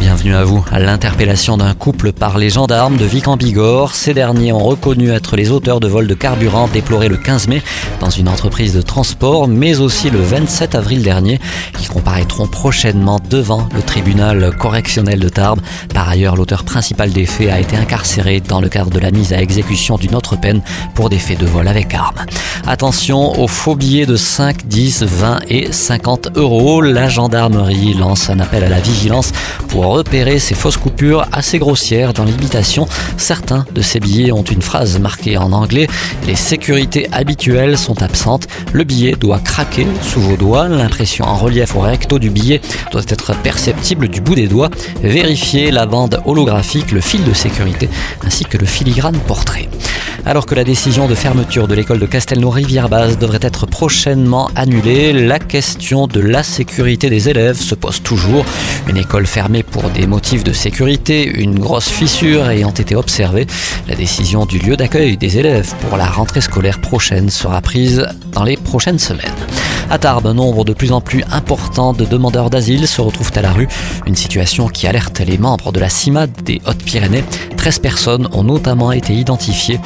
Bienvenue à vous. À l'interpellation d'un couple par les gendarmes de Vic en Bigorre, ces derniers ont reconnu être les auteurs de vols de carburant déplorés le 15 mai dans une entreprise de transport, mais aussi le 27 avril dernier. Ils comparaîtront prochainement devant le tribunal correctionnel de Tarbes. Par ailleurs, l'auteur principal des faits a été incarcéré dans le cadre de la mise à exécution d'une autre peine pour des faits de vol avec armes. Attention aux faux billets de 5, 10, 20 et 50 euros. La gendarmerie lance un appel à la vigilance pour repérer ces fausses coupures assez grossières dans l'imitation. Certains de ces billets ont une phrase marquée en anglais. Les sécurités habituelles sont absentes. Le billet doit craquer sous vos doigts. L'impression en relief au recto du billet doit être perceptible du bout des doigts. Vérifiez la bande holographique, le fil de sécurité ainsi que le filigrane portrait. Alors que la décision de fermeture de l'école de Castelnau-Rivière-Basse devrait être prochainement annulée, la question de la sécurité des élèves se pose toujours. Une école fermée pour des motifs de sécurité, une grosse fissure ayant été observée, la décision du lieu d'accueil des élèves pour la rentrée scolaire prochaine sera prise dans les prochaines semaines. À Tarbes, un nombre de plus en plus important de demandeurs d'asile se retrouvent à la rue, une situation qui alerte les membres de la CIMAD des Hautes-Pyrénées. 13 personnes ont notamment été identifiées.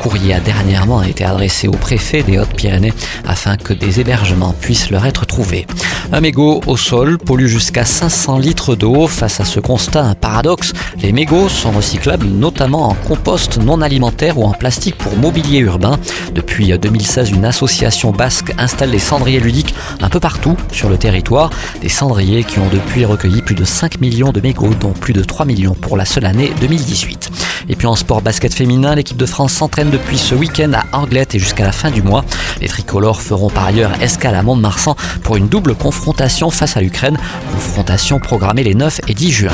Courrier a dernièrement été adressé au préfet des Hautes-Pyrénées afin que des hébergements puissent leur être trouvés. Un mégot au sol pollue jusqu'à 500 litres d'eau. Face à ce constat, un paradoxe, les mégots sont recyclables notamment en compost non alimentaire ou en plastique pour mobilier urbain. Depuis 2016, une association basque installe des cendriers un peu partout sur le territoire. Des cendriers qui ont depuis recueilli plus de 5 millions de mégots, dont plus de 3 millions pour la seule année 2018. Et puis en sport basket féminin, l'équipe de France s'entraîne depuis ce week-end à Anglette et jusqu'à la fin du mois. Les tricolores feront par ailleurs escale à Mont-de-Marsan pour une double confrontation face à l'Ukraine, confrontation programmée les 9 et 10 juin.